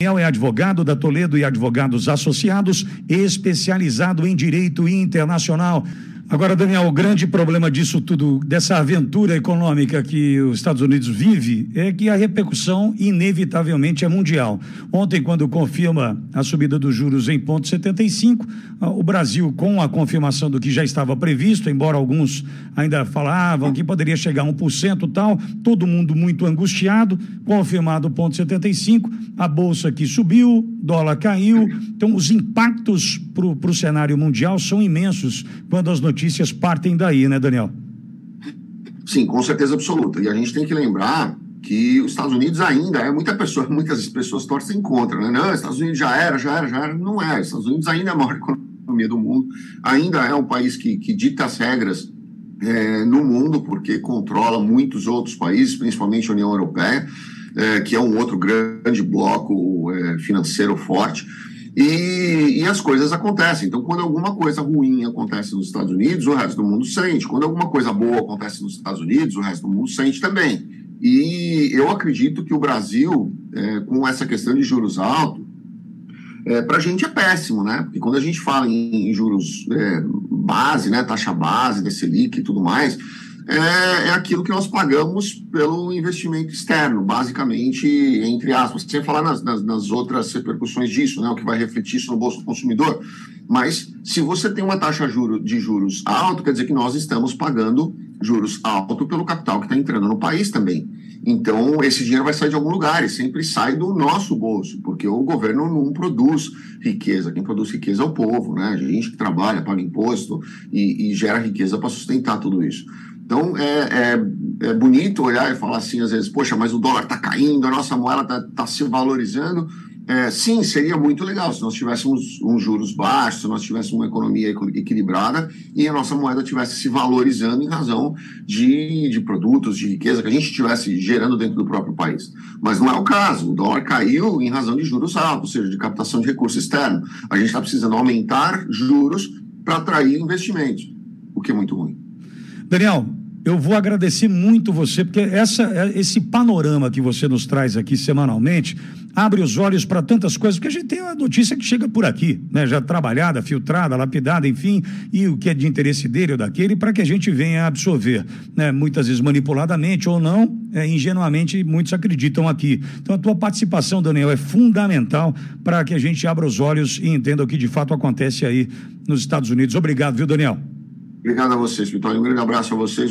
Daniel é advogado da Toledo e Advogados Associados, especializado em direito internacional. Agora, Daniel, o grande problema disso tudo, dessa aventura econômica que os Estados Unidos vive, é que a repercussão inevitavelmente é mundial. Ontem, quando confirma a subida dos juros em ponto 75, o Brasil, com a confirmação do que já estava previsto, embora alguns ainda falavam que poderia chegar a 1% tal, todo mundo muito angustiado, confirmado ponto 75, a bolsa que subiu, dólar caiu. Então, os impactos para o cenário mundial são imensos quando as notícias notícias partem daí, né, Daniel? Sim, com certeza absoluta. E a gente tem que lembrar que os Estados Unidos ainda é muita pessoa, muitas pessoas torcem contra, né? Não, Estados Unidos já era, já era, já era. Não é. Estados Unidos ainda é a maior economia do mundo, ainda é um país que, que dita as regras é, no mundo, porque controla muitos outros países, principalmente a União Europeia, é, que é um outro grande bloco é, financeiro forte. E, e, as coisas acontecem. Então, quando alguma coisa ruim acontece nos Estados Unidos, o resto do mundo sente. Quando alguma coisa boa acontece nos Estados Unidos, o resto do mundo sente também. E eu acredito que o Brasil, é, com essa questão de juros altos, é, para a gente é péssimo, né? Porque quando a gente fala em, em juros é, base, né, taxa base, da Selic e tudo mais, é, é aquilo que nós pagamos pelo investimento externo, basicamente, entre aspas, sem falar nas, nas, nas outras repercussões disso, né, o que vai refletir isso no bolso do consumidor. Mas se você tem uma taxa de juros alta, quer dizer que nós estamos pagando juros alto pelo capital que está entrando no país também. Então, esse dinheiro vai sair de algum lugar e sempre sai do nosso bolso, porque o governo não produz riqueza. Quem produz riqueza é o povo, né? A gente que trabalha, paga imposto e, e gera riqueza para sustentar tudo isso. Então, é, é, é, bonito olhar e falar assim, às vezes, poxa, mas o dólar está caindo, a nossa moeda está tá se valorizando. É, sim, seria muito legal se nós tivéssemos uns juros baixos, se nós tivéssemos uma economia equilibrada e a nossa moeda estivesse se valorizando em razão de, de produtos, de riqueza que a gente estivesse gerando dentro do próprio país. Mas não é o caso. O dólar caiu em razão de juros altos, ou seja, de captação de recurso externo. A gente está precisando aumentar juros para atrair investimentos, o que é muito ruim. Daniel, eu vou agradecer muito você, porque essa, é, esse panorama que você nos traz aqui semanalmente abre os olhos para tantas coisas, porque a gente tem uma notícia que chega por aqui, né? já trabalhada, filtrada, lapidada, enfim, e o que é de interesse dele ou daquele, para que a gente venha absorver, né? muitas vezes manipuladamente ou não, é, ingenuamente, muitos acreditam aqui. Então a tua participação, Daniel, é fundamental para que a gente abra os olhos e entenda o que de fato acontece aí nos Estados Unidos. Obrigado, viu, Daniel? Obrigado a vocês, Vitória. Um grande abraço a vocês.